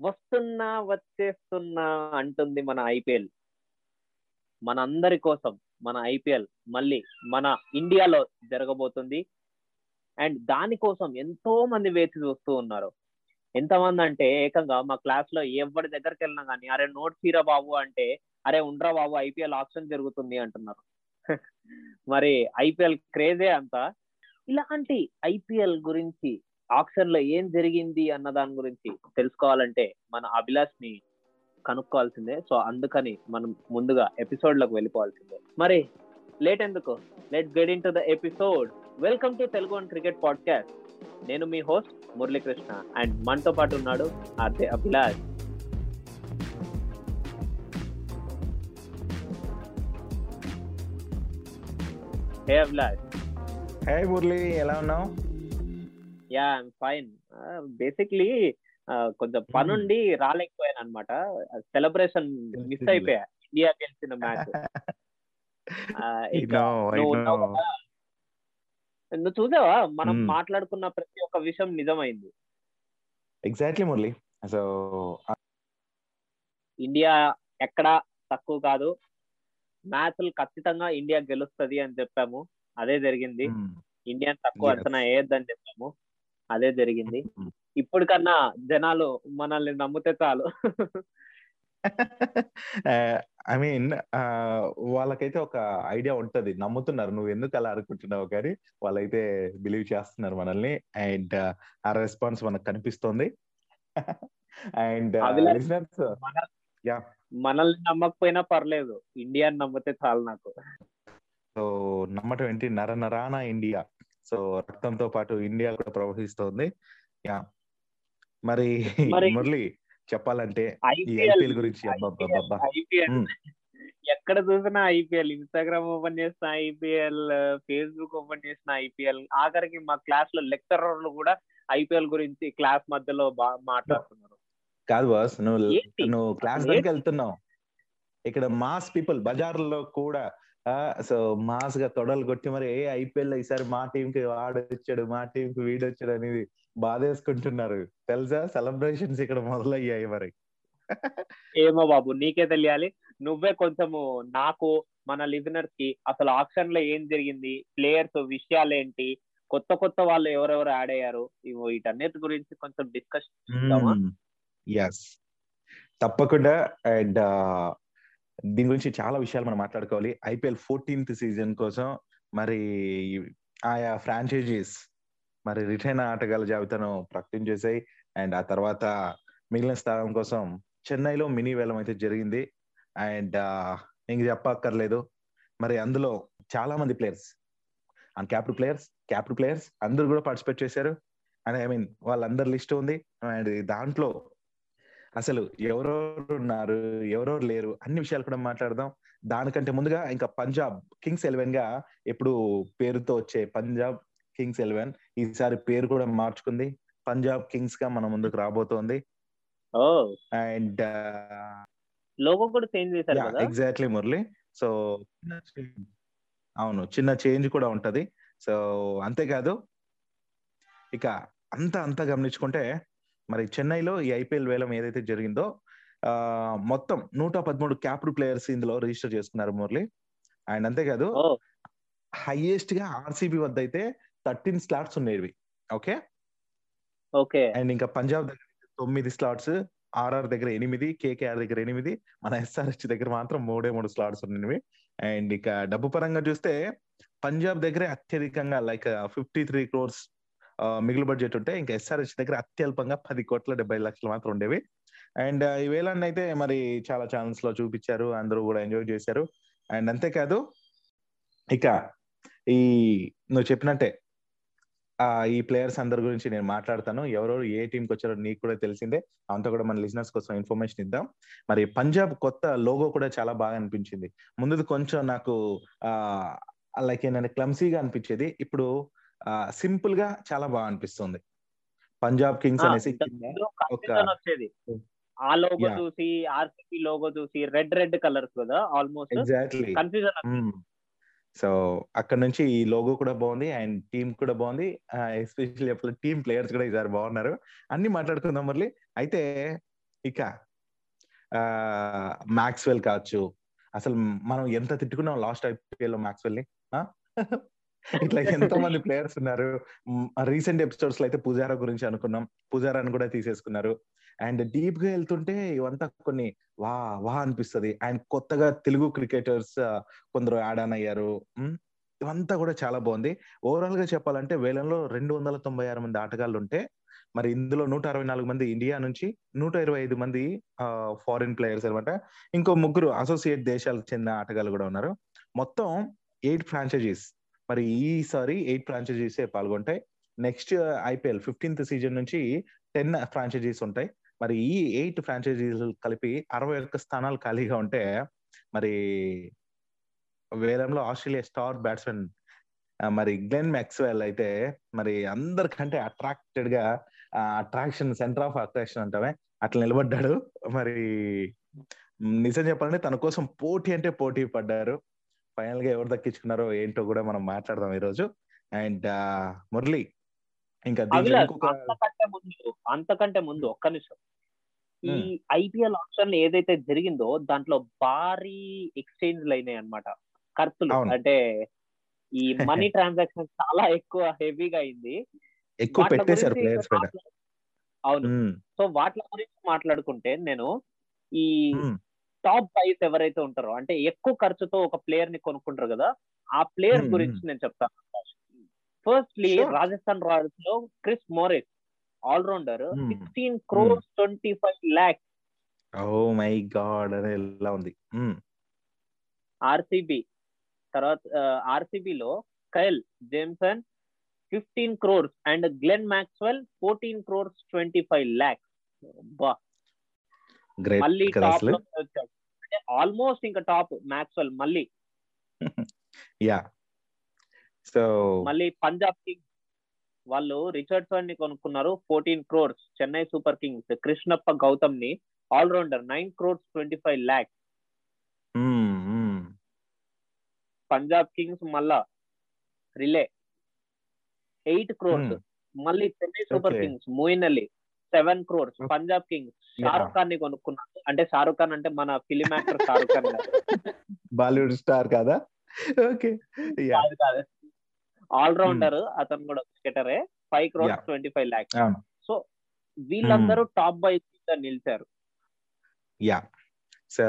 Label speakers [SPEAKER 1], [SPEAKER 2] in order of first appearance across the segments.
[SPEAKER 1] వస్తున్నా వచ్చేస్తున్నా అంటుంది మన ఐపీఎల్. మనందరి కోసం మన ఐపీఎల్ మళ్ళీ మన ఇండియాలో జరగబోతుంది. అండ్ దానికోసం ఎంతో మంది వేచి చూస్తూ ఉన్నారు. ఎంతమంది అంటే ఏకంగా మా క్లాస్లో ఎవరి దగ్గరికి వెళ్ళినా కానీ అరే నోట్ తీరా బాబు అంటే అరే ఉండ్రా బాబు ఐపీఎల్ ఆప్షన్ జరుగుతుంది అంటున్నారు. మరి ఐపీఎల్ క్రేజే అంతా. ఇలాంటి ఐపీఎల్ గురించి ఆక్షన్లో ఏం జరిగింది అన్న దాని గురించి తెలుసుకోవాలంటే మన అభిలాష్ని కనుక్కోవాల్సిందే. సో అందుకని మనం ముందుగా ఎపిసోడ్లోకి వెళ్ళిపోవాల్సిందే. మరి లేట్ ఎందుకు let get into the episode welcome to Telugu and cricket podcast నేను మీ హోస్ట్ మురళీకృష్ణ అండ్ మనతో పాటు ఉన్నాడు అదే అభిలాష్. హే అభిలాష్
[SPEAKER 2] హే మురళి ఎలా ఉన్నావు?
[SPEAKER 1] Yeah I'm fine. బేసిక్లీ కొంచెం పనుండి రాలేకపోయాను అనమాట సెలబ్రేషన్ మిస్ అయిపోయా. ఇండియా గెలిచిన మ్యాచ్. నువ్వు చూసావా? మనం మాట్లాడుకున్న ప్రతి ఒక్క విషయం నిజమైంది.
[SPEAKER 2] ఎగ్జాక్ట్లీ మురళి సో
[SPEAKER 1] ఇండియా ఎక్కడా తక్కువ కాదు. మ్యాచ్లు ఖచ్చితంగా ఇండియా గెలుస్తుంది అని చెప్పాము. అదే జరిగింది. ఇండియా తక్కువ అంచనా వేయద్దని చెప్పాము. అదే జరిగింది. ఇప్పటికన్నా జనాలు మనల్ని నమ్మితే చాలు.
[SPEAKER 2] ఐ మీన్ వాళ్ళకైతే ఒక ఐడియా ఉంటది. నమ్ముతున్నారు. నువ్వు ఎందుకు అలా అనుకుంటున్నావు కానీ వాళ్ళైతే బిలీవ్ చేస్తున్నారు మనల్ని. అండ్ ఆ రెస్పాన్స్ మనకు కనిపిస్తోంది. అండ్
[SPEAKER 1] మనల్ని నమ్మకపోయినా పర్లేదు. ఇండియా నమ్మితే చాలు నాకు.
[SPEAKER 2] సో నమ్మటం ఏంటి? నర నరాన ఇండియా. సో రక్తంతో పాటు ఇండియా కూడా ప్రవహిస్తోంది యా. మరి మురళి చెప్పాలంటే ఈ ఐపీఎల్ గురించి
[SPEAKER 1] ఎక్కడ చూసినా ఐపీఎల్. ఇన్స్టాగ్రామ్ ఓపెన్ చేసిన ఐపీఎల్ ఫేస్బుక్ ఓపెన్ చేసిన ఐపీఎల్. ఆఖరికి మా క్లాస్లో లెక్చరర్లు కూడా ఐపీఎల్ గురించి క్లాస్ మధ్యలో మాట్లాడుతున్నారు.
[SPEAKER 2] కాదు బాస్ నువ్వు నువ్వు క్లాస్ దగ్గరికి వెళ్తున్నావు. ఇక్కడ మాస్ పీపుల్ బజార్లో కూడా సో మాస్గా తొడలు కొట్టి మరి ఏ ఐపీఎల్ ఈసారి మా టీం కి వాడు వచ్చాడు మా టీం కి వీడు వచ్చాడు అనేది బాధేసుకుంటున్నారు. తెలుసా? సెలబ్రేషన్స్ ఇక్కడ మొదలయ్యాయి మరి.
[SPEAKER 1] ఏమో బాబు నీకే తెలియాలి. నువ్వే కొంచెము నాకు మన లిజనర్స్కి అసలు ఆప్షన్లో ఏం జరిగింది ప్లేయర్స్ విషయాలు ఏంటి కొత్త కొత్త వాళ్ళు ఎవరెవరు యాడ్ అయ్యారు వీటన్నిటి గురించి కొంచెం డిస్కషన్
[SPEAKER 2] ఎస్ తప్పకుండా. అండ్ దీని గురించి చాలా విషయాలు మనం మాట్లాడుకోవాలి. ఐపీఎల్ ఫోర్టీన్త్ సీజన్ కోసం మరి ఆయా ఫ్రాంచైజీస్ మరి రిటైన్ ఆటగాళ్ళ జాబితాను ప్రకటించేసాయి అండ్ ఆ తర్వాత మిగిలిన స్థానం కోసం చెన్నైలో మినీ వేలం అయితే జరిగింది. అండ్ ఇంక చెప్పక్కర్లేదు. మరి అందులో చాలా మంది players and capped players capped players అందరూ కూడా పార్టిసిపేట్ చేశారు. అండ్ ఐ మీన్ వాళ్ళందరి లిస్ట్ ఉంది. అండ్ దాంట్లో అసలు ఎవరెవరు ఉన్నారు ఎవరెవరు లేరు అన్ని విషయాలు కూడా మాట్లాడదాం. దానికంటే ముందుగా ఇంకా పంజాబ్ కింగ్స్ ఎలెవెన్గా ఎప్పుడు పేరుతో వచ్చే పంజాబ్ కింగ్స్ ఎలెవెన్. ఈసారి పేరు కూడా మార్చుకుంది. పంజాబ్ కింగ్స్గా మన ముందుకు రాబోతోంది. అండ్
[SPEAKER 1] లోగో కూడా చేంజ్ చేశారు కదా?
[SPEAKER 2] ఎగ్జాక్ట్లీ మురళి. సో అవును చిన్న చేంజ్ కూడా ఉంటది. సో అంతేకాదు ఇక అంత అంతా గమనించుకుంటే మరి చెన్నైలో ఈ ఐపీఎల్ వేలం ఏదైతే జరిగిందో మొత్తం నూట పదమూడు క్యాప్డ్ ప్లేయర్స్ ఇందులో రిజిస్టర్ చేసుకున్నారు మురళి. అండ్ అంతేకాదు హైయెస్ట్గా ఆర్సీబీ వద్ద అయితే థర్టీన్ స్లాట్స్ ఉండేవి. ఓకే?
[SPEAKER 1] ఓకే.
[SPEAKER 2] అండ్ ఇంకా పంజాబ్ దగ్గర తొమ్మిది స్లాట్స్ ఆర్ఆర్ దగ్గర ఎనిమిది కేకేఆర్ దగ్గర ఎనిమిది మన ఎస్ఆర్హెచ్ దగ్గర మాత్రం మూడే మూడు స్లాట్స్ ఉన్నవి అండ్ ఇక డబ్బు పరంగా చూస్తే పంజాబ్ దగ్గరే అత్యధికంగా లైక్ ఫిఫ్టీ త్రీ క్రోర్స్ మిగిలి బడ్జెట్ ఉంటే ఇంకా ఎస్ఆర్హెచ్ దగ్గర అత్యల్పంగా పది కోట్ల డెబ్బై లక్షలు మాత్రం ఉండేవి. అండ్ ఈ వేలాన్ని అయితే మరి చాలా ఛానల్స్లో చూపించారు. అందరూ కూడా ఎంజాయ్ చేశారు. అండ్ అంతేకాదు ఇక ఈ నువ్వు చెప్పినట్టే ఆ ఈ ప్లేయర్స్ అందరి గురించి నేను మాట్లాడతాను. ఎవరెవరు ఏ టీంకి వచ్చారో నీకు కూడా తెలిసిందే. అంతా కూడా మన లిజినెస్ కోసం ఇన్ఫర్మేషన్ ఇద్దాం. మరి పంజాబ్ కొత్త లోగో కూడా చాలా బాగా అనిపించింది. ముందు కొంచెం నాకు ఆ లైక్ ఏంటంటే క్లమ్సీగా అనిపించేది. ఇప్పుడు సింపుల్గా చాలా బాగా అనిపిస్తుంది పంజాబ్ కింగ్స్ అనేసి
[SPEAKER 1] వచ్చేది. ఆ లోగో చూసి ఆర్సీపీ లోగో చూసి రెడ్ రెడ్ కలర్స్ కదా ఆల్మోస్ట్
[SPEAKER 2] ఎగ్జాక్ట్లీ.
[SPEAKER 1] కన్ఫ్యూజన్
[SPEAKER 2] సో అక్కడ నుంచి ఈ లోగో కూడా బాగుంది అండ్ టీమ్ కూడా బాగుంది. ఎస్పెషల్లీ టీమ్ ప్లేయర్స్ కూడా ఈసారి బాగున్నారు. అన్ని మాట్లాడుకుందాం మళ్ళీ. అయితే ఇక మ్యాక్స్వెల్ కావచ్చు. అసలు మనం ఎంత తిట్టుకున్నాం లాస్ట్ ఐపీఎల్లో మ్యాక్స్వెల్ని ఇట్లా ఎంతో మంది ప్లేయర్స్ ఉన్నారు. రీసెంట్ ఎపిసోడ్స్లో అయితే పుజారా గురించి అనుకున్నాం. పుజారాని కూడా తీసేసుకున్నారు. అండ్ డీప్గా వెళ్తుంటే ఇవంతా కొన్ని వా వా అనిపిస్తుంది. అండ్ కొత్తగా తెలుగు క్రికెటర్స్ కొందరు యాడ్ ఆన్ అయ్యారు. ఇవంతా కూడా చాలా బాగుంది. ఓవరాల్గా చెప్పాలంటే వేలంలో రెండు వందల తొంభై ఆరు మంది ఆటగాళ్ళు ఉంటే మరి ఇందులో నూట అరవై నాలుగు మంది ఇండియా నుంచి నూట ఇరవై ఐదు మంది ఫారిన్ ప్లేయర్స్ అనమాట ఇంకో ముగ్గురు అసోసియేట్ దేశాలకు చెందిన ఆటగాళ్ళు కూడా ఉన్నారు. మొత్తం ఎయిట్ ఫ్రాంచైజీస్. మరి ఈసారి ఎయిట్ ఫ్రాంచైజీసే పాల్గొంటాయి. నెక్స్ట్ ఐపీఎల్ ఫిఫ్టీన్త్ సీజన్ నుంచి టెన్ ఫ్రాంచైజీస్ ఉంటాయి. మరి ఈ ఎయిట్ ఫ్రాంచైజీలు కలిపి అరవై ఒక్క స్థానాలు ఖాళీగా ఉంటే మరి వేలంలో ఆస్ట్రేలియా స్టార్ బ్యాట్స్మెన్ మరి గ్లెన్ మ్యాక్స్వెల్ అయితే మరి అందరికంటే అట్రాక్టెడ్గా అట్రాక్షన్ సెంటర్ ఆఫ్ అట్రాక్షన్ అంటామే అట్లా నిలబడ్డాడు. మరి నిజం చెప్పాలంటే తన కోసం పోటీ అంటే పోటీ పడ్డారు. ఫైనల్గా ఎవరు దక్కించుకున్నారో ఏంటో కూడా మనం మాట్లాడదాం ఈ రోజు అండ్ మురళి ఇంకా
[SPEAKER 1] అంతకంటే ముందు అంతకంటే ముందు ఒక్క నిమిషం. ఈ ఐపీఎల్ ఆప్షన్ ఏదైతే జరిగిందో దాంట్లో భారీ ఎక్స్చేంజ్ అయినాయి అనమాట ఖర్చులు అంటే ఈ మనీ ట్రాన్సాక్షన్ చాలా ఎక్కువ హెవీగా అయింది.
[SPEAKER 2] ఎక్కువ పెట్టేశారు ప్లేయర్స్
[SPEAKER 1] అవును. సో వాటి గురించి మాట్లాడుకుంటే నేను ఈ టాప్ ఫైవ్ ఎవరైతే ఉంటారో అంటే ఎక్కువ ఖర్చుతో ఒక ప్లేయర్ని కొనుక్కుంటారు కదా ఆ ప్లేయర్ గురించి నేను చెప్తాను. Firstly Rajasthan రాయల్స్లో Chris Morris allrounder sixteen crores twenty five lakhs
[SPEAKER 2] oh my God అని ఎలా ఉంది?
[SPEAKER 1] ఆర్సీబీ తర్వాత ఆర్సీబీలో Kyle Jamieson fifteen crores and Glenn Maxwell fourteen crores twenty five lakhs బా మళ్ళీ టాప్ అంటే ఆల్మోస్ట్ ఇంకా టాప్ మ్యాక్స్వెల్ మళ్ళీ.
[SPEAKER 2] యా సో
[SPEAKER 1] మళ్ళీ పంజాబ్ కింగ్స్ వాళ్ళు రిచర్డ్సన్ని కొనుక్కున్నారు fourteen crores Chennai Super Kings Krishnappa గౌతమ్ని allrounder nine crores twenty five lakhs Punjab Kings మళ్ళా రిలే ఎయిట్ క్రోర్స్ మళ్ళీ Chennai Super Kings Moeen Ali seven crores Punjab Kings Shahrukh ఖాన్ని కొనుక్కున్నారు అంటే షారుఖ్ ఖాన్ అంటే మన film actor Shahrukh Khan
[SPEAKER 2] Bollywood star కాదా? Okay.
[SPEAKER 1] Allrounder అతను కూడా క్రికెటరే. Five crores twenty five lakhs. So వీళ్ళందరూ టాప్ బై నిలిచారు.
[SPEAKER 2] యా సో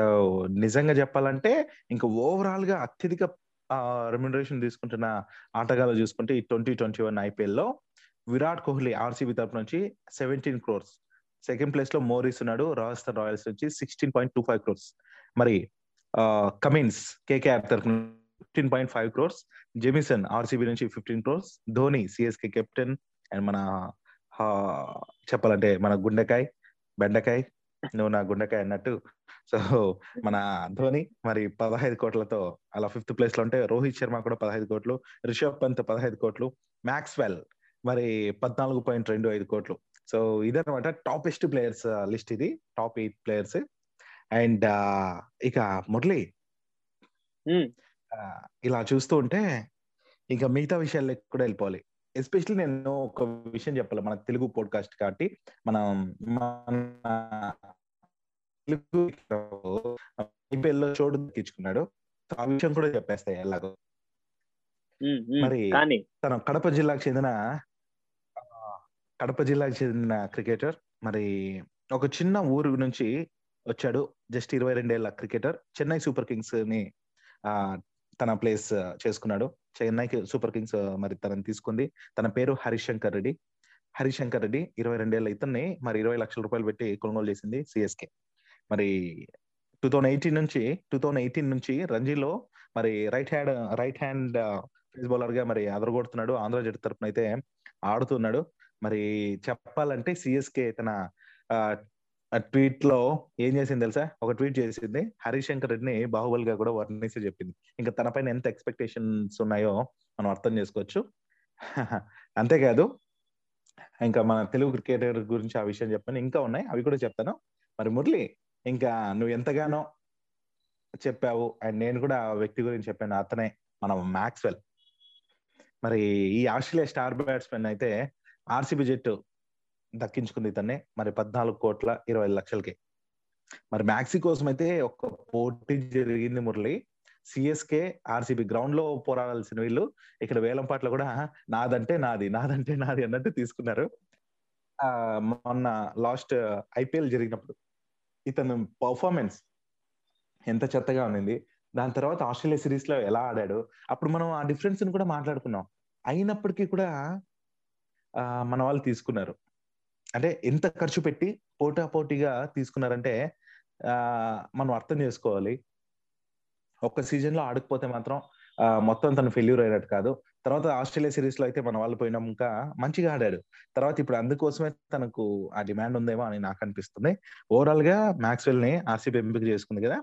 [SPEAKER 2] నిజంగా చెప్పాలంటే ఇంకా ఓవరాల్గా అత్యధిక రెమ్యునరేషన్ తీసుకుంటున్న ఆటగాళ్ళు చూసుకుంటే ఈ ట్వంటీ ట్వంటీ వన్ ఐపీఎల్లో విరాట్ కోహ్లీ ఆర్సీబీ తరపు నుంచి సెవెంటీన్ క్రోర్స్ సెకండ్ ప్లేస్లో మోరీస్ ఉన్నాడు రాజస్థాన్ రాయల్స్ నుంచి sixteen point two five crores మరి కమిన్స్ కేకేఆర్ తరఫున fifteen point five crores Jamieson RCB నుంచి fifteen crores Dhoni CSK captain and మన చెప్పాలంటే మన గుండెకాయ్ బెండకాయ్. నువ్వు నా గుండెకాయ అన్నట్టు. సో మన ధోని మరి పదహైదు కోట్లతో అలా ఫిఫ్త్ ప్లేస్లో ఉంటే రోహిత్ శర్మ కూడా పదహైదు కోట్లు రిషబ్ పంత్ పదహైదు కోట్లు మ్యాక్స్వెల్ మరి పద్నాలుగు పాయింట్ రెండు ఐదు కోట్లు. సో ఇదనమాట టాపెస్ట్ ప్లేయర్స్ లిస్ట్ ఇది. Top eight players. అండ్ ఇక మురళి ఇలా చూస్తూ ఉంటే ఇంకా మిగతా విషయాల్లో కూడా వెళ్ళిపోవాలి. ఎస్పెషల్లీ నేను ఒక విషయం చెప్పాలి. మన తెలుగు పోడ్కాస్ట్ కాబట్టి మనం మన తెలుగు ఐపీఎల్లో చోటు దక్కించుకున్నాడు. ఆ విషయం కూడా చెప్పేస్తాయి ఎలాగో. మరి తన కడప జిల్లాకు చెందిన కడప జిల్లాకు చెందిన క్రికెటర్. మరి ఒక చిన్న ఊరు నుంచి వచ్చాడు. జస్ట్ ఇరవై రెండేళ్ళ క్రికెటర్. చెన్నై సూపర్ కింగ్స్ని తన ప్లేస్ చేసుకున్నాడు. చెన్నైకి సూపర్ కింగ్స్ మరి తనని తీసుకుంది. తన పేరు హరిశంకర్ రెడ్డి. హరిశంకర్ రెడ్డి ఇరవై రెండేళ్ళ ఇతన్ని మరి ఇరవై లక్షల రూపాయలు పెట్టి కొనుగోలు చేసింది సిఎస్కే మరి టూ థౌజండ్ ఎయిటీన్ నుంచి టూ థౌజండ్ ఎయిటీన్ నుంచి రంజీలో మరి right hand right hand pace బౌలర్గా మరి అదరగొడుతున్నాడు ఆంధ్ర జట్టు తరఫున అయితే ఆడుతున్నాడు. మరి చెప్పాలంటే సిఎస్కే తన ట్వీట్లో ఏం చేసింది తెలుసా? ఒక ట్వీట్ చేసింది. హరిశంకర్ రెడ్డిని బాహుబలి గా కూడా వర్ణిస్తే చెప్పింది. ఇంకా తన పైన ఎంత ఎక్స్పెక్టేషన్స్ ఉన్నాయో మనం అర్థం చేసుకోవచ్చు. అంతేకాదు ఇంకా మన తెలుగు క్రికెటర్ గురించి ఆ విషయం చెప్పాను. ఇంకా ఉన్నాయి అవి కూడా చెప్తాను. మరి మురళి ఇంకా నువ్వు ఎంతగానో చెప్పావు. అండ్ నేను కూడా ఆ వ్యక్తి గురించి చెప్పాను. అతనే మన మ్యాక్స్వెల్ మరి ఈ ఆస్ట్రేలియా స్టార్ బ్యాట్స్మెన్ అయితే ఆర్సీబీ జట్టు దక్కించుకుంది ఇతన్నే. మరి పద్నాలుగు కోట్ల ఇరవై లక్షలకి. మరి మ్యాక్సీ కోసం అయితే ఒక పోటీ జరిగింది మురళి. సిఎస్కే ఆర్సీబీ గ్రౌండ్లో పోరాడాల్సిన వీళ్ళు ఇక్కడ వేలం పాటలు కూడా నాదంటే నాది నాదంటే నాది అన్నట్టు తీసుకున్నారు. ఆ మొన్న లాస్ట్ ఐపీఎల్ జరిగినప్పుడు ఇతను పర్ఫార్మెన్స్ ఎంత చెత్తగా ఉన్నింది దాని తర్వాత ఆస్ట్రేలియా సిరీస్లో ఎలా ఆడాడు. అప్పుడు మనం ఆ డిఫరెన్స్ కూడా మాట్లాడుకున్నాం. అయినప్పటికీ కూడా మన వాళ్ళు తీసుకున్నారు. అంటే ఎంత ఖర్చు పెట్టి పోటా పోటీగా తీసుకున్నారంటే ఆ మనం అర్థం చేసుకోవాలి. ఒక్క సీజన్లో ఆడకపోతే మాత్రం మొత్తం తను ఫెయిల్యూర్ అయినట్టు కాదు. తర్వాత ఆస్ట్రేలియా సిరీస్లో అయితే మన వాళ్ళు పోయినాక మంచిగా ఆడాడు. తర్వాత ఇప్పుడు అందుకోసమే తనకు ఆ డిమాండ్ ఉందేమో అని నాకు అనిపిస్తుంది. ఓవరాల్గా మ్యాక్స్వెల్ని ఆర్సీబీ ఎంపిక చేసుకుంది కదా.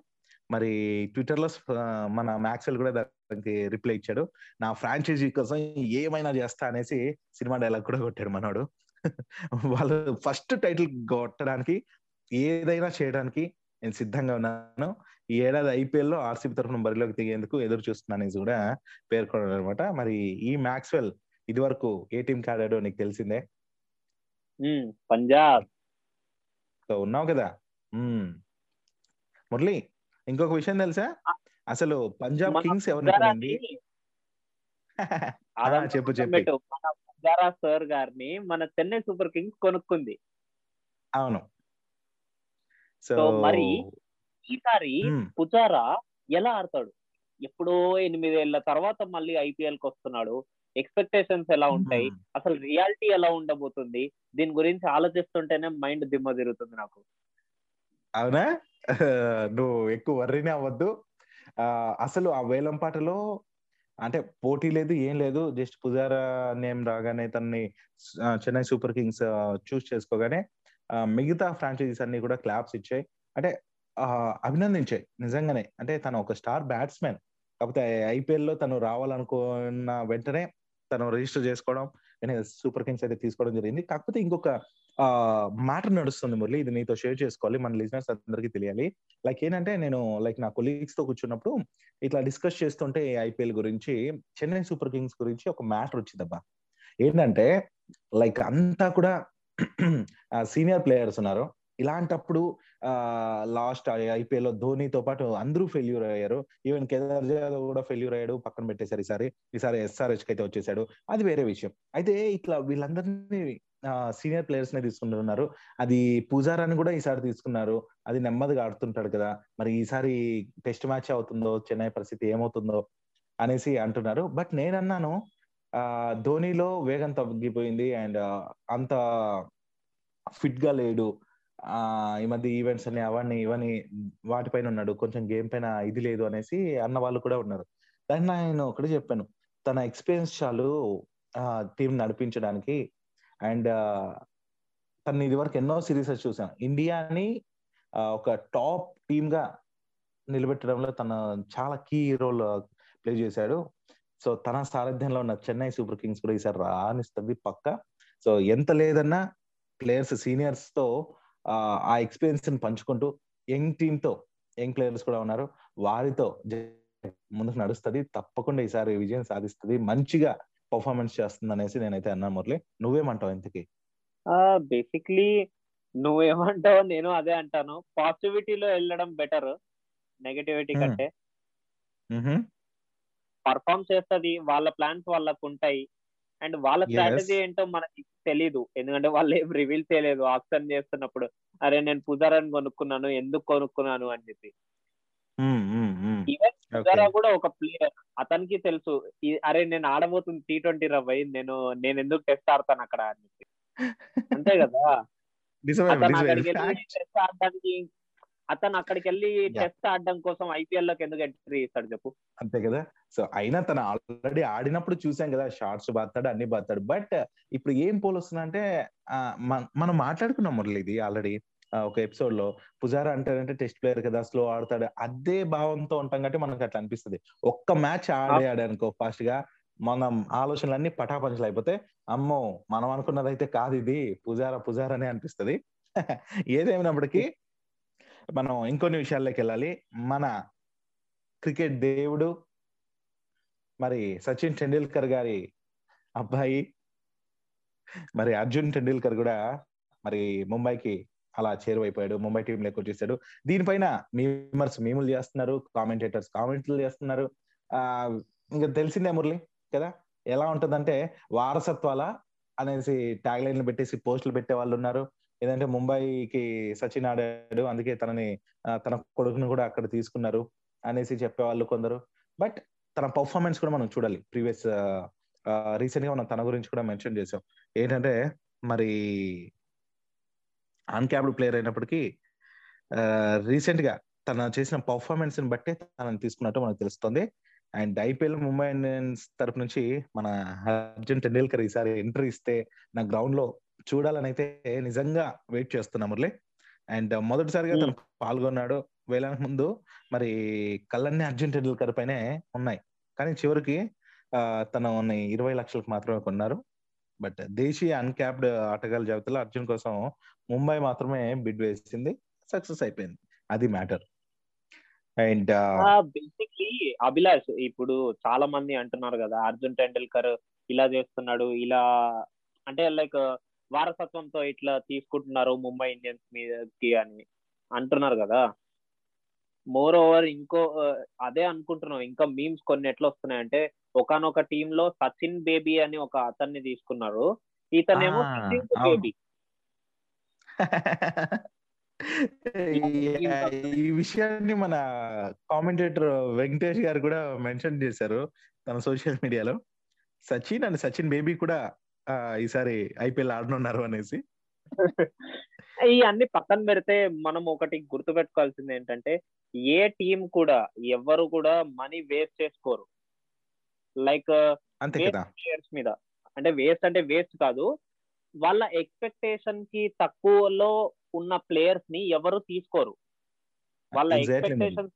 [SPEAKER 2] మరి ట్విట్టర్లో ఆ, మన మ్యాక్స్వెల్ కూడా దానికి రిప్లై ఇచ్చాడు. నా ఫ్రాంచైజీ కోసం ఏమైనా చేస్తా అనేసి సినిమా డైలాగ్ కూడా కొట్టాడు మనోడు. వాళ్ళు ఫస్ట్ టైటిల్ కొట్టడానికి ఏదైనా చేయడానికి నేను సిద్ధంగా ఉన్నాను. ఈ ఏడాది ఐపీఎల్లో ఆర్సీబీ తరఫున బరిలోకి దిగేందుకు ఎదురు చూస్తున్నాను అనేసి కూడా పేర్కొన్నాడు అనమాట మరి ఈ మ్యాక్స్వెల్ ఇది వరకు ఏ టీం ఆడాడో నీకు తెలిసిందే?
[SPEAKER 1] పంజాబ్.
[SPEAKER 2] ఉన్నావు కదా. మురళి ఇంకొక విషయం తెలుసా? అసలు పంజాబ్ కింగ్స్ ఎవరిని
[SPEAKER 1] అదంతా
[SPEAKER 2] చెప్పు, చెప్పు.
[SPEAKER 1] సార్ గారిని మన చెన్నై సూపర్ కింగ్స్ కొనుక్కుంది.
[SPEAKER 2] అవును. సో
[SPEAKER 1] మరి ఈసారి పుజారా ఎలా ఆడతాడు? ఎప్పుడో ఎనిమిదేళ్ళ తర్వాత మళ్ళీ ఐపీఎల్కి వస్తున్నాడు. ఎక్స్పెక్టేషన్స్ ఎలా ఉంటాయి. అసలు రియాలిటీ ఎలా ఉండబోతుంది? దీని గురించి ఆలోచిస్తుంటేనే మైండ్ దిమ్మ తిరుగుతుంది నాకు.
[SPEAKER 2] అవునా? నువ్వు ఎక్కువ వర్రీనే అవ్వద్దు. అసలు ఆ వేలం పాటలో అంటే పోటీ లేదు ఏం లేదు. జస్ట్ పుజారా నేమ్ రాగానే తనని చెన్నై సూపర్ కింగ్స్ చూస్ చేసుకోగానే మిగతా ఫ్రాంచైజీస్ అన్ని కూడా క్లాప్స్ ఇచ్చాయి. అంటే అభినందించాయి నిజంగానే. అంటే తను ఒక స్టార్ బ్యాట్స్మెన్ కాకపోతే ఐపీఎల్లో తను రావాలనుకున్న వెంటనే తను రిజిస్టర్ చేసుకోవడం సూపర్ కింగ్స్ అయితే తీసుకోవడం జరిగింది. కాకపోతే ఇంకొక ఆ మ్యాటర్ నడుస్తుంది మురళి. ఇది నీతో షేర్ చేసుకోవాలి. మన లిజినర్స్ అందరికీ తెలియాలి. లైక్ ఏంటంటే నేను లైక్ నా కొలీగ్స్తో కూర్చున్నప్పుడు ఇట్లా డిస్కస్ చేస్తుంటే ఐపీఎల్ గురించి చెన్నై సూపర్ కింగ్స్ గురించి ఒక మ్యాటర్ వచ్చిందబ్బా. ఏంటంటే లైక్ అంతా కూడా సీనియర్ ప్లేయర్స్ ఉన్నారు. ఇలాంటప్పుడు ఆ లాస్ట్ ఐపీఎల్లో ధోనితో పాటు అందరూ ఫెయిల్యూర్ అయ్యారు. ఈవెన్ కేదార్ జాదవ్ కూడా ఫెయిల్యూర్ అయ్యాడు పక్కన పెట్టేశారు ఈసారి. ఈసారి ఎస్ఆర్హెచ్కి అయితే వచ్చేసాడు అది వేరే విషయం. అయితే ఇట్లా వీళ్ళందరినీ సీనియర్ ప్లేయర్స్ నే తీసుకుంటున్నారు. అది పూజారాని కూడా ఈసారి తీసుకున్నారు. అది నెమ్మదిగా ఆడుతుంటాడు కదా. మరి ఈసారి టెస్ట్ మ్యాచ్ అవుతుందో చెన్నై పరిస్థితి ఏమవుతుందో అనేసి అంటున్నారు. బట్ నేనన్నాను ఆ ధోనిలో వేగం తగ్గిపోయింది అండ్ అంత ఫిట్గా లేడు. ఈ మధ్య ఈవెంట్స్ అని అవన్నీ ఇవన్నీ వాటిపైన ఉన్నాడు. కొంచెం గేమ్ పైన ఇది లేదు అనేసి అన్న వాళ్ళు కూడా ఉన్నారు. దాన్ని నేను ఒకటి చెప్పాను. తన ఎక్స్పీరియన్స్ చాలు టీం నడిపించడానికి అండ్ తను ఇది వరకు ఎన్నో సిరీస్ చూసాను ఇండియాని ఒక టాప్ టీమ్గా నిలబెట్టడంలో తన చాలా కీ రోల్ ప్లే చేశాడు. సో తన సారథ్యంలో ఉన్న చెన్నై సూపర్ కింగ్స్ కూడా ఈసారి రాణిస్తుంది పక్క. సో ఎంత లేదన్నా ప్లేయర్స్ సీనియర్స్తో ఆ, ఎక్స్పీరియన్స్ని పంచుకుంటూ యంగ్ టీమ్తో యంగ్ ప్లేయర్స్ కూడా ఉన్నారు. వారితో ముందుకు నడుస్తుంది. తప్పకుండా ఈసారి విజయం సాధిస్తుంది. మంచిగా పర్ఫార్మెన్స్ చేస్తుంది అనేసి నేనైతే అన్నా మురళి. నువ్వేమంటావు ఇంతకి?
[SPEAKER 1] బేసిక్లీ నువ్వేమంటావు నేను అదే అంటాను. పాజిటివిటీలో వెళ్ళడం బెటర్ నెగటివిటీ. కంటే. పర్ఫామ్ చేస్తది. వాళ్ళ ప్లాన్స్ వాళ్ళకు ఉంటాయి అండ్ వాళ్ళ. స్ట్రాటజీ ఏంటో మనకి తెలీదు. ఎందుకంటే వాళ్ళు ఏం రివీల్ చేయలేదు. ఆప్షన్ చేస్తున్నప్పుడు అరే నేను పుజారాని కొనుక్కున్నాను ఎందుకు కొనుక్కున్నాను? అని చెప్పి. ఈవెన్ పుజారా కూడా ఒక ప్లేయర్ అతనికి తెలుసు అరే నేను ఆడబోతుంది టీ ట్వంటీ రవ్వై నేను నేను ఎందుకు టెస్ట్ ఆడతాను అక్కడ? అని చెప్పి. అంతే కదా. అతను అక్కడికి. టెస్ట్ ఆడడానికి అతను అక్కడికి వెళ్ళి. టెస్ట్ ఆడడం కోసం ఐపీఎల్లోకి ఎందుకు ఎంట్రీ ఇస్తాడు చెప్పు?
[SPEAKER 2] అంతే కదా. సో అయినా తను ఆల్రెడీ ఆడినప్పుడు చూసాం కదా షార్ట్స్ బాతాడు అన్ని బాతాడు. బట్ ఇప్పుడు ఏం పోల్ వస్తుందంటే ఆ, మన- మాట్లాడుకున్నాం మురళి ఇది ఆల్రెడీ ఒక ఎపిసోడ్లో. పుజారా అంటారంటే టెస్ట్ ప్లేయర్ కదా స్లో ఆడతాడు. అదే భావంతో ఉంటాం కాబట్టి మనకు అట్లా అనిపిస్తుంది. ఒక్క మ్యాచ్ ఆడాడు అనుకో ఫాస్ట్గా మనం ఆలోచనలన్నీ పటాపంచలు అయిపోతే అమ్మో మనం అనుకున్నది అయితే కాదు ఇది. పుజారా పుజారా అనే అనిపిస్తుంది. ఏదేమైనప్పటికీ మనం ఇంకొన్ని విషయాల్లోకి వెళ్ళాలి. మన క్రికెట్ దేవుడు మరి సచిన్ టెండూల్కర్ గారి అబ్బాయి. మరి అర్జున్ టెండూల్కర్ కూడా మరి ముంబైకి అలా చేరువైపోయాడు. ముంబై టీం లెక్క వచ్చేసాడు దీనిపైన మీమర్స్ మీములు చేస్తున్నారు. కామెంటేటర్స్ కామెంట్లు చేస్తున్నారు. ఆ ఇంకా తెలిసిందే మురళి కదా? ఎలా ఉంటదంటే వారసత్వాల అనేసి ట్యాగ్ లైన్లు పెట్టేసి పోస్టులు పెట్టే వాళ్ళు ఉన్నారు. ఏదంటే ముంబైకి సచిన్ ఆడాడు. అందుకే తనని తన కొడుకును కూడా అక్కడ తీసుకున్నారు అనేసి చెప్పేవాళ్ళు కొందరు. బట్ తన పర్ఫార్మెన్స్ కూడా మనం చూడాలి. ప్రీవియస్ రీసెంట్గా మనం తన గురించి కూడా మెన్షన్ చేసాం ఏంటంటే మరి అన్క్యాప్డ్ ప్లేయర్ అయినప్పటికీ రీసెంట్గా తన చేసిన పర్ఫార్మెన్స్ని బట్టి తనని తీసుకున్నట్టు మనకు తెలుస్తుంది. అండ్ ఐపీఎల్ ముంబై ఇండియన్స్ తరపు నుంచి మన అర్జున్ టెండూల్కర్ ఈసారి ఎంట్రీ ఇస్తే నా గ్రౌండ్లో చూడాలని అయితే నిజంగా వెయిట్ చేస్తున్నా మురళి. అండ్ మొదటిసారిగా తను పాల్గొన్నాడు. వేలానికి ముందు మరి కళ్ళన్నీ అర్జున్ టెండూల్కర్ పైనే ఉన్నాయి. కానీ చివరికి తను ఇరవై లక్షలకు మాత్రమే కొన్నారు. బట్ దేశీయ అన్క్యాప్డ్ ఆటగాళ్ళ జాబితాలో అర్జున్ కోసం ముంబై మాత్రమే బిడ్ వేసింది. సక్సెస్ అయిపోయింది. అది మ్యాటర్. అండ్
[SPEAKER 1] బేసిక్లీ అభిలాష్ ఇప్పుడు చాలా మంది అంటున్నారు కదా అర్జున్ టెండూల్కర్ ఇలా చేస్తున్నాడు ఇలా అంటే లైక్ వారసత్వంతో ఇట్లా తీసుకుంటున్నారు ముంబై ఇండియన్స్ మీదకి అని అంటున్నారు కదా. మోర్ ఓవర్ ఇంకో అదే అనుకుంటున్నాం. ఇంకా మీమ్స్ కొన్ని ఎట్లా వస్తున్నాయంటే ఒకనొక టీమ్లో సచిన్ బేబీ అని ఒక అతన్ని తీసుకున్నారు. ఇతనేమో బేబీ
[SPEAKER 2] ఈ విషయాన్ని మన కామెంటేటర్ వెంకటేష్ గారు కూడా మెన్షన్ చేశారు తన సోషల్ మీడియాలో సచిన్ అండ్ సచిన్ బేబీ కూడా ఈసారి ఐపీఎల్ ఆడనున్నారు అనేసి.
[SPEAKER 1] ఈ అన్ని పక్కన పెడితే మనం ఒకటి గుర్తు పెట్టుకోవాల్సింది ఏంటంటే ఏ టీం కూడా ఎవరు కూడా మనీ వేస్ట్ చేసుకోరు. లైక్
[SPEAKER 2] అంతే కదా.
[SPEAKER 1] ప్లేయర్స్ మీద. అంటే వేస్ట్ అంటే వేస్ట్ కాదు. వాళ్ళ ఎక్స్పెక్టేషన్కి తక్కువలో ఉన్న ప్లేయర్స్ని ఎవరు తీసుకోరు. వాళ్ళ ఎక్స్పెక్టేషన్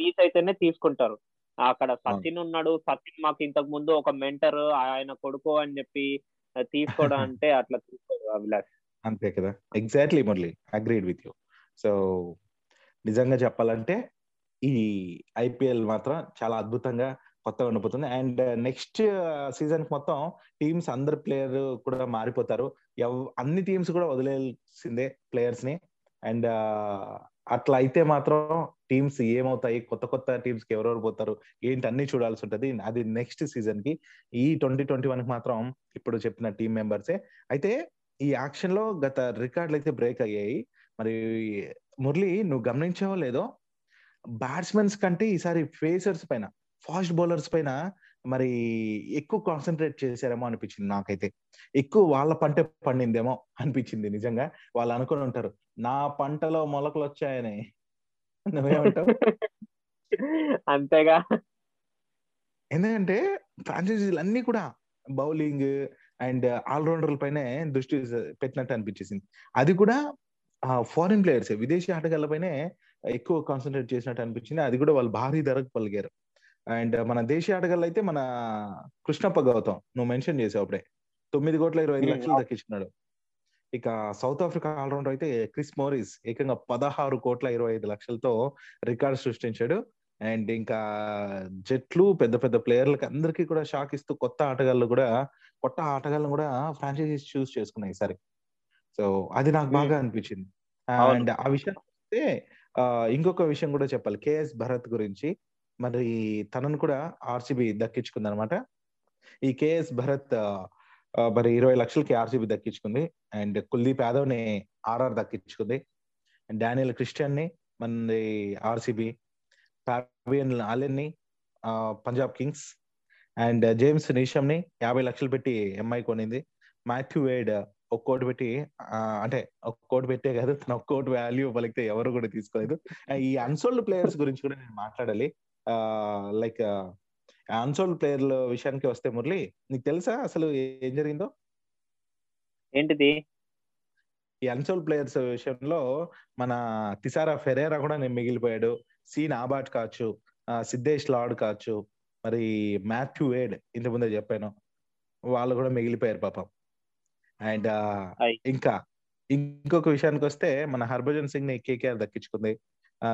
[SPEAKER 1] రీచ్ అయితేనే తీసుకుంటారు. అక్కడ సచిన్ ఉన్నాడు సచిన్ మాకు ఇంతకు ముందు ఒక మెంటర్ ఆయన కొడుకు అని చెప్పి తీసుకోవడం అంటే అట్లా తీసుకోరు అభిలాష్
[SPEAKER 2] అంతే కదా. Exactly Murali. Agreed with you so నిజంగా చెప్పాలంటే ఈ ఐపీఎల్ మాత్రం చాలా అద్భుతంగా కొత్తగా ఉండిపోతుంది. అండ్ నెక్స్ట్ సీజన్ మొత్తం టీమ్స్ అందరు ప్లేయర్ కూడా మారిపోతారు. అన్ని టీమ్స్ కూడా వదిలేసిందే ప్లేయర్స్ని అండ్ అట్లా అయితే మాత్రం టీమ్స్ ఏమవుతాయి? కొత్త కొత్త టీమ్స్కి ఎవరెవరు పోతారు? ఏంటి? అన్ని చూడాల్సి ఉంటది. అది నెక్స్ట్ సీజన్కి ఈ ట్వంటీ ట్వంటీ వన్కి మాత్రం ఇప్పుడు చెప్పిన టీం మెంబర్సే. అయితే ఈ యాక్షన్లో గత రికార్డులు అయితే బ్రేక్ అయ్యాయి. మరి మురళి నువ్వు గమనించావో లేదో? బ్యాట్స్మెన్స్ కంటే ఈసారి ఫేసర్స్ పైన ఫాస్ట్ బౌలర్స్ పైన మరి ఎక్కువ కాన్సన్ట్రేట్ చేశారేమో అనిపించింది నాకైతే. ఎక్కువ వాళ్ళ పంటే పండిందేమో అనిపించింది నిజంగా. వాళ్ళు అనుకుని ఉంటారు. నా పంటలో మొలకలు వచ్చాయని నువ్వేమంటావు?
[SPEAKER 1] అంతేగా.
[SPEAKER 2] ఎందుకంటే ఫ్రాంచైజీలు అన్ని కూడా బౌలింగ్ అండ్ ఆల్రౌండర్ల పైనే దృష్టి పెట్టినట్టు అనిపించేసింది. అది కూడా ఫారిన్ ప్లేయర్స్ విదేశీ ఆటగాళ్ళ పైనే ఎక్కువ కాన్సన్ట్రేట్ చేసినట్టు అనిపించింది. అది కూడా వాళ్ళు భారీ ధరకు పలిగారు అండ్ మన దేశీయ ఆటగాళ్ళు అయితే మన కృష్ణప్ప గౌతమ్ నువ్వు మెన్షన్ చేసావు అప్పుడే. తొమ్మిది కోట్ల ఇరవై ఐదు లక్షలు దక్కించుకున్నాడు. ఇక సౌత్ ఆఫ్రికా ఆల్రౌండర్ అయితే క్రిస్ మోరిస్ ఏకంగా పదహారు కోట్ల ఇరవై ఐదు లక్షలతో రికార్డ్ సృష్టించాడు. అండ్ ఇంకా జట్లు పెద్ద పెద్ద ప్లేయర్లకి అందరికీ కూడా షాక్ ఇస్తూ కొత్త ఆటగాళ్ళు కూడా కొత్త ఆటగాళ్ళను కూడా ఫ్రాంచైజీస్ చూస్ చేసుకున్నాయి ఈసారి. సో అది నాకు బాగా అనిపించింది. అండ్ ఆ విషయం వస్తే ఇంకొక విషయం కూడా చెప్పాలి. కేఎస్ భరత్ గురించి మరి తనను కూడా ఆర్సీబీ దక్కించుకుంది అనమాట ఈ కేఎస్ భరత్ మరి ఇరవై లక్షలకి ఆర్సీబీ దక్కించుకుంది. అండ్ కుల్దీప్ యాదవ్ని ఆర్ఆర్ దక్కించుకుంది. అండ్ డానియల్ క్రిస్టియన్ని మన ఆర్సీబీ ఫాబియన్ ఆలెన్ని పంజాబ్ కింగ్స్ అండ్ జేమ్స్ నిషమ్ని యాభై లక్షలు పెట్టి ఎంఐ కొనింది. మాథ్యూ వేడ్ ఒక కోటి పెట్టి అంటే ఒక కోటి పెట్టే కాదు తన ఒక కోటి వాల్యూ పలికితే ఎవరు కూడా తీసుకోలేదు. ఈ అన్సోల్డ్ ప్లేయర్స్ గురించి కూడా నేను మాట్లాడాలి. లైక్ అన్సోల్డ్ ప్లేయర్ల విషయానికి వస్తే మురళి నీకు తెలుసా అసలు ఏం జరిగిందో?
[SPEAKER 1] ఏంటిది?
[SPEAKER 2] ఈ అన్సోల్డ్ ప్లేయర్స్ విషయంలో మన తిసారా ఫెరేరా కూడా నేను మిగిలిపోయాడు. సీన్ ఆబాట్ కావచ్చు సిద్ధేష్ లాడ్ కావచ్చు మరి మాథ్యూ వేడ్ ఇంత ముందే చెప్పాను. వాళ్ళు కూడా మిగిలిపోయారు పాపం. అండ్ ఇంకా ఇంకొక విషయానికి వస్తే మన హర్భజన్ సింగ్ని కేకేఆర్ దక్కించుకుంది.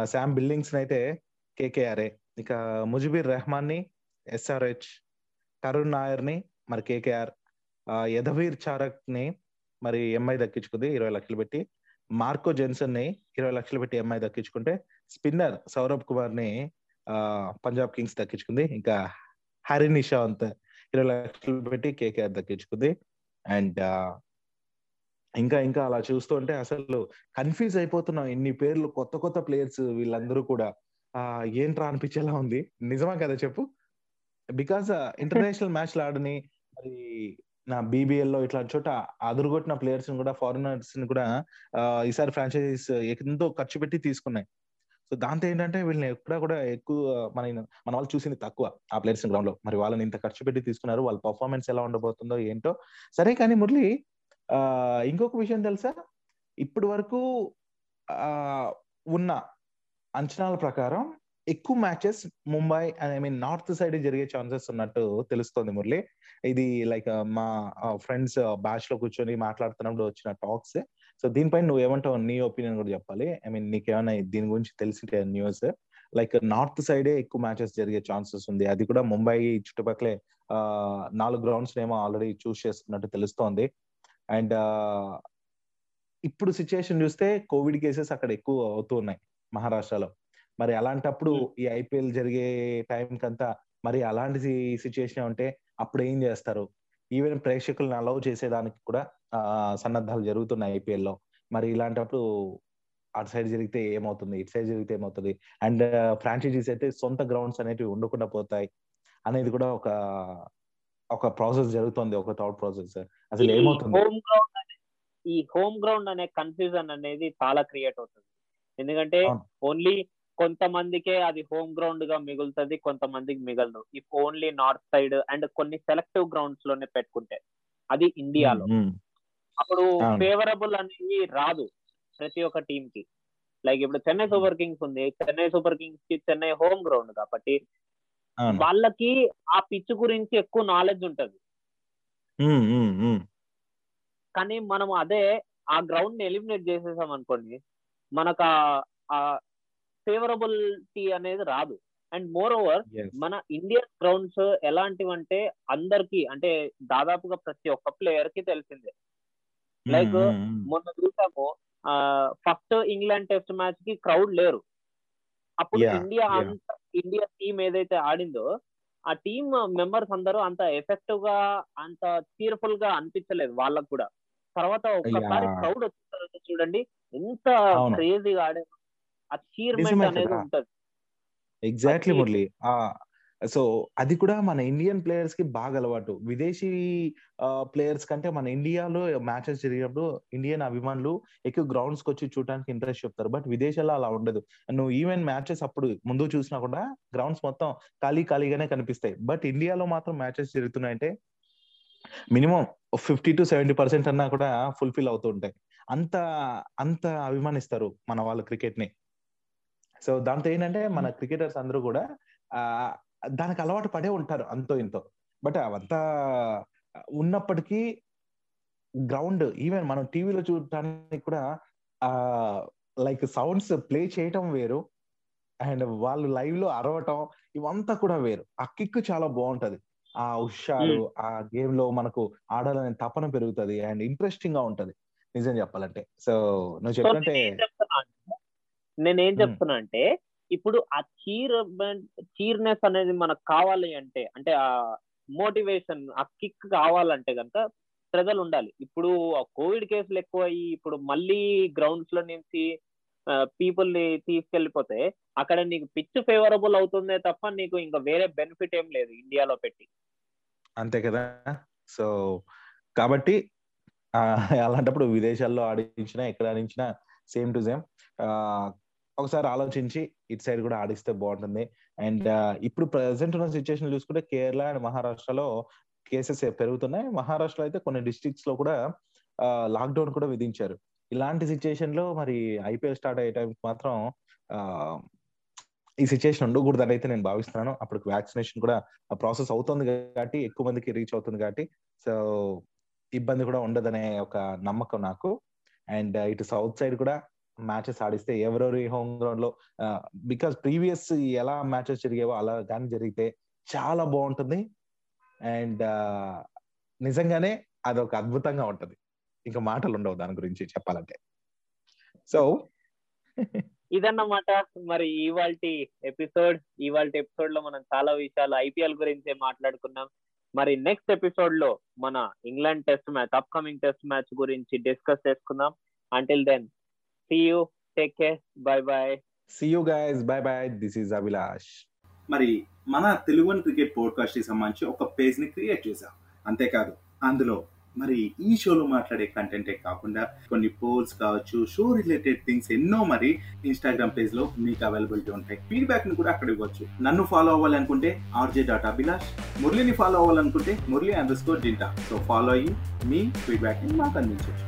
[SPEAKER 2] శామ్ బిల్డింగ్స్ అయితే కేకేఆర్ఏ ఇక ముజిబిర్ రెహమాన్ని ఎస్ఆర్హెచ్ కరుణ్ నాయర్ని మరి కేకేఆర్ యధవీర్ చారక్ని మరి ఎంఐ దక్కించుకుంది ఇరవై లక్షలు పెట్టి. మార్కో జెన్సన్ని ఇరవై లక్షలు పెట్టి ఎంఐ దక్కించుకుంటే స్పిన్నర్ సౌరభ్ కుమార్ని పంజాబ్ కింగ్స్ దక్కించుకుంది. ఇంకా హరి నిషాంత్ ఇరవై లక్షలు పెట్టి కేకేఆర్ దక్కించుకుంది. అండ్ ఇంకా ఇంకా అలా చూస్తుంటే అసలు కన్ఫ్యూజ్ అయిపోతున్నాం ఇన్ని పేర్లు కొత్త కొత్త ప్లేయర్స్ వీళ్ళందరూ కూడా. ఏంట్రా అనిపించేలా ఉంది? నిజమా కదా చెప్పు? బికాస్ ఇంటర్నేషనల్ మ్యాచ్ ఆడని మరి నా బీబీఎల్లో ఇట్లా చోట అదురుగొట్టిన ప్లేయర్స్ కూడా ఫారినర్స్ని కూడా ఈసారి ఫ్రాంచైజీస్ ఎంతో ఖర్చు పెట్టి తీసుకున్నాయి. సో దాంతో ఏంటంటే వీళ్ళని ఎక్కడ కూడా ఎక్కువ మన మన వాళ్ళు చూసింది తక్కువ ఆ ప్లేయర్స్ గ్రౌండ్లో. మరి వాళ్ళని ఇంత ఖర్చు పెట్టి తీసుకున్నారు. వాళ్ళ పర్ఫార్మెన్స్ ఎలా ఉండబోతుందో ఏంటో. సరే కానీ మురళి ఆ ఇంకొక విషయం తెలుసా? ఇప్పటి వరకు ఆ ఉన్న అంచనాల ప్రకారం ఎక్కువ matches Mumbai I mean north side జరిగే ఛాన్సెస్ ఉన్నట్టు తెలుస్తోంది మురళి. ఇది లైక్ uh, మా uh, ఫ్రెండ్స్ బ్యాచ్ uh, లో కూర్చొని మాట్లాడుతున్నప్పుడు వచ్చిన టాక్స్ సో దీనిపై నువ్వు ఏమంటావు నీ ఒపీనియన్ కూడా చెప్పాలి. ఐ మీన్ నీకేమైనా దీని గురించి తెలిసి న్యూస్ లైక్ నార్త్ సైడే ఎక్కువ మ్యాచెస్ జరిగే ఛాన్సెస్ ఉంది. అది కూడా ముంబై చుట్టుపక్కలే నాలుగు గ్రౌండ్స్ ఏమో ఆల్రెడీ చూస్ చేస్తున్నట్టు తెలుస్తోంది. అండ్ ఇప్పుడు సిచ్యుయేషన్ చూస్తే కోవిడ్ కేసెస్ అక్కడ ఎక్కువ అవుతూ ఉన్నాయి మహారాష్ట్రలో. మరి అలాంటప్పుడు ఈ ఐపీఎల్ జరిగే టైం కంతా మరి అలాంటి సిచ్యుయేషన్ ఉంటే అప్పుడు ఏం చేస్తారు? ఈవెన్ ప్రేక్షకులను అలౌ చేసేదానికి కూడా సన్నద్ధాలు జరుగుతున్నాయి ఐపీఎల్లో మరి ఇలాంటప్పుడు అటు సైడ్ జరిగితే ఏమవుతుంది? ఇటు సైడ్ జరిగితే ఏమవుతుంది? అండ్ ఫ్రాంచైజీస్ అయితే సొంత గ్రౌండ్స్ అనేటివి ఉండకుండా పోతాయి అనేది కూడా ఒక ఒక ప్రాసెస్ జరుగుతుంది ఒక థాట్ ప్రాసెస్ అసలు ఏమవుతుంది?
[SPEAKER 1] ఈ హోమ్ గ్రౌండ్ అనే కన్ఫ్యూజన్ అనేది చాలా క్రియేట్ అవుతుంది. ఎందుకంటే ఓన్లీ కొంతమందికే అది హోమ్ గ్రౌండ్గా మిగులుతుంది కొంతమందికి మిగలదు. If only north side and కొన్ని సెలెక్టివ్ గ్రౌండ్స్లోనే పెట్టుకుంటే అది ఇండియాలో. అప్పుడు ఫేవరబుల్ అనేది రాదు ప్రతి ఒక్క టీమ్కి లైక్ ఇప్పుడు చెన్నై సూపర్ కింగ్స్ ఉంది. చెన్నై సూపర్ కింగ్స్కి చెన్నై హోమ్ గ్రౌండ్ కాబట్టి వాళ్ళకి ఆ పిచ్ గురించి ఎక్కువ నాలెడ్జ్ ఉంటది. కానీ మనం అదే ఆ గ్రౌండ్ని ఎలిమినేట్ చేసేసాం అనుకోండి మనకు ఆ ఫేవరబిలిటీ అనేది రాదు. అండ్ మోర్ ఓవర్ మన ఇండియన్ గ్రౌండ్స్ ఎలాంటివంటే అందరికి అంటే దాదాపుగా ప్రతి ఒక్క ప్లేయర్కి తెలిసిందే. లైక్ మొన్న చూసాము ఫస్ట్ ఇంగ్లాండ్ టెస్ట్ మ్యాచ్కి క్రౌడ్ లేరు. అప్పుడు ఇండియా ఇండియా టీం ఏదైతే ఆడిందో ఆ టీమ్ మెంబర్స్ అందరూ అంత ఎఫెక్టివ్గా అంత చీర్ఫుల్గా అనిపించలేదు వాళ్ళకు కూడా. తర్వాత ఒక్కసారి క్రౌడ్ వచ్చిన చూడండి ఎంత క్రేజీగా ఆడే ఆ చీర్మెంట్ అనేది ఉంటది.
[SPEAKER 2] ఎగ్జాక్ట్లీ మురళి. సో అది కూడా మన ఇండియన్ ప్లేయర్స్కి బాగా అలవాటు. విదేశీ ప్లేయర్స్ కంటే మన ఇండియాలో మ్యాచెస్ జరిగినప్పుడు ఇండియన్ అభిమానులు ఎక్కువ గ్రౌండ్స్కి వచ్చి చూడడానికి ఇంట్రెస్ట్ చెప్తారు. బట్ విదేశాల్లో అలా ఉండదు. నువ్వు ఈవెన్ మ్యాచెస్ అప్పుడు ముందు చూసినా కూడా గ్రౌండ్స్ మొత్తం ఖాళీ ఖాళీగానే కనిపిస్తాయి. బట్ ఇండియాలో మాత్రం matches జరుగుతున్నాయంటే minimum fifty to seventy percent అన్నా కూడా ఫుల్ఫిల్ అవుతూ ఉంటాయి. అంత అంత అభిమానిస్తారు మన వాళ్ళ క్రికెట్ని సో దాంతో ఏంటంటే మన క్రికెటర్స్ అందరూ కూడా ఆ దానికి అలవాటు పడే ఉంటారు అంతో ఇంతో. బట్ అవంతా ఉన్నప్పటికీ గ్రౌండ్ ఈవెన్ మనం టీవీలో చూడటానికి కూడా ఆ లైక్ సౌండ్స్ ప్లే చేయటం వేరు. అండ్ వాళ్ళు లైవ్లో అరవటం ఇవంతా కూడా వేరు. ఆ కిక్ చాలా బాగుంటది. ఆ హుషారు ఆ గేమ్లో మనకు ఆడాలనే తపన పెరుగుతుంది. అండ్ ఇంట్రెస్టింగ్గా ఉంటది. నిజం చెప్పాలంటే. సో నువ్వు చెప్పంటే
[SPEAKER 1] నేనేం చెప్తున్నా అంటే ఇప్పుడు ఆ చీర్ చీర్నెస్ అనేది మనకు కావాలి అంటే అంటే ఆ మోటివేషన్ ఆ కిక్ కావాలంటే కనుక ప్రజలు ఉండాలి. ఇప్పుడు కోవిడ్ కేసులు ఎక్కువ అయ్యి ఇప్పుడు మళ్ళీ గ్రౌండ్స్లో నుంచి పీపుల్ని తీసుకెళ్ళిపోతే అక్కడ నీకు పిచ్ ఫేవరబుల్ అవుతుందే తప్ప నీకు ఇంకా వేరే బెనిఫిట్ ఏం లేదు ఇండియాలో పెట్టి.
[SPEAKER 2] అంతే కదా? సో కాబట్టి అలాంటప్పుడు విదేశాల్లో ఆడించినా ఎక్కడ ఆడించినా సేమ్ టు సేమ్ ఒకసారి ఆలోచించి ఇటు సైడ్ కూడా ఆడిస్తే బాగుంటుంది. అండ్ ఇప్పుడు ప్రెసెంట్ ఉన్న సిచ్యువేషన్ చూసుకుంటే కేరళ అండ్ మహారాష్ట్రలో కేసెస్ పెరుగుతున్నాయి. మహారాష్ట్రలో అయితే కొన్ని డిస్ట్రిక్ట్స్లో కూడా లాక్డౌన్ కూడా విధించారు. ఇలాంటి సిచ్యువేషన్లో మరి ఐపీఎల్ స్టార్ట్ అయ్యే టైంకి మాత్రం ఈ సిచ్యువేషన్ ఉండకూడదు అని అయితే నేను భావిస్తున్నాను. అప్పుడు వ్యాక్సినేషన్ కూడా ప్రాసెస్ అవుతుంది కాబట్టి ఎక్కువ మందికి రీచ్ అవుతుంది కాబట్టి. సో ఇబ్బంది కూడా ఉండదనే ఒక నమ్మకం నాకు. అండ్ ఇటు సౌత్ సైడ్ కూడా మ్యాచెస్ ఆడిస్తే ఎవరెవరి హోమ్ గ్రౌండ్లో బికాస్ ప్రీవియస్ ఎలా మ్యాచెస్ జరిగేవో అలా కానీ జరిగితే చాలా బాగుంటుంది. అండ్ నిజంగానే అది ఒక అద్భుతంగా ఉంటది.
[SPEAKER 3] ఇంకా మాటలు ఉండవు దాని గురించి చెప్పాలంటే. సో
[SPEAKER 1] ఇదన్నమాట. మరి ఇవాల్టి ఎపిసోడ్ ఇవాల్టి ఎపిసోడ్లో మనం చాలా విషయాలు ఐపీఎల్ గురించే మాట్లాడుకున్నాం. మరి నెక్స్ట్ ఎపిసోడ్లో మన England test match upcoming test match గురించి డిస్కస్ చేసుకుందాం. Until then see you take care bye bye
[SPEAKER 3] see you guys bye bye this is Abhilash
[SPEAKER 2] మరి మన తెలుగు క్రికెట్ పోడ్కాస్ట్కి సంబంధించి ఒక పేజ్ని క్రియేట్ చేశాం. అంతేకాదు అందులో మరి ఈ షోలో మాట్లాడే కంటెంటే కాకుండా కొన్ని పోల్స్ కావచ్చు షో రిలేటెడ్ థింగ్స్ ఎన్నో మరి ఇన్స్టాగ్రామ్ పేజ్లో మీకు అవైలబిలిటీ ఉంటాయి. ఫీడ్బ్యాక్ని కూడా అక్కడ ఇవ్వచ్చు. నన్ను ఫాలో అవ్వాలనుకుంటే ఆర్జే డాట్ అభిలాష్ మురళిని ఫాలో అవ్వాలనుకుంటే మురళి అండర్ స్కోర్ డింటా సో ఫాలో అయ్యి మీ ఫీడ్బ్యాక్ని మాకు అందించవచ్చు.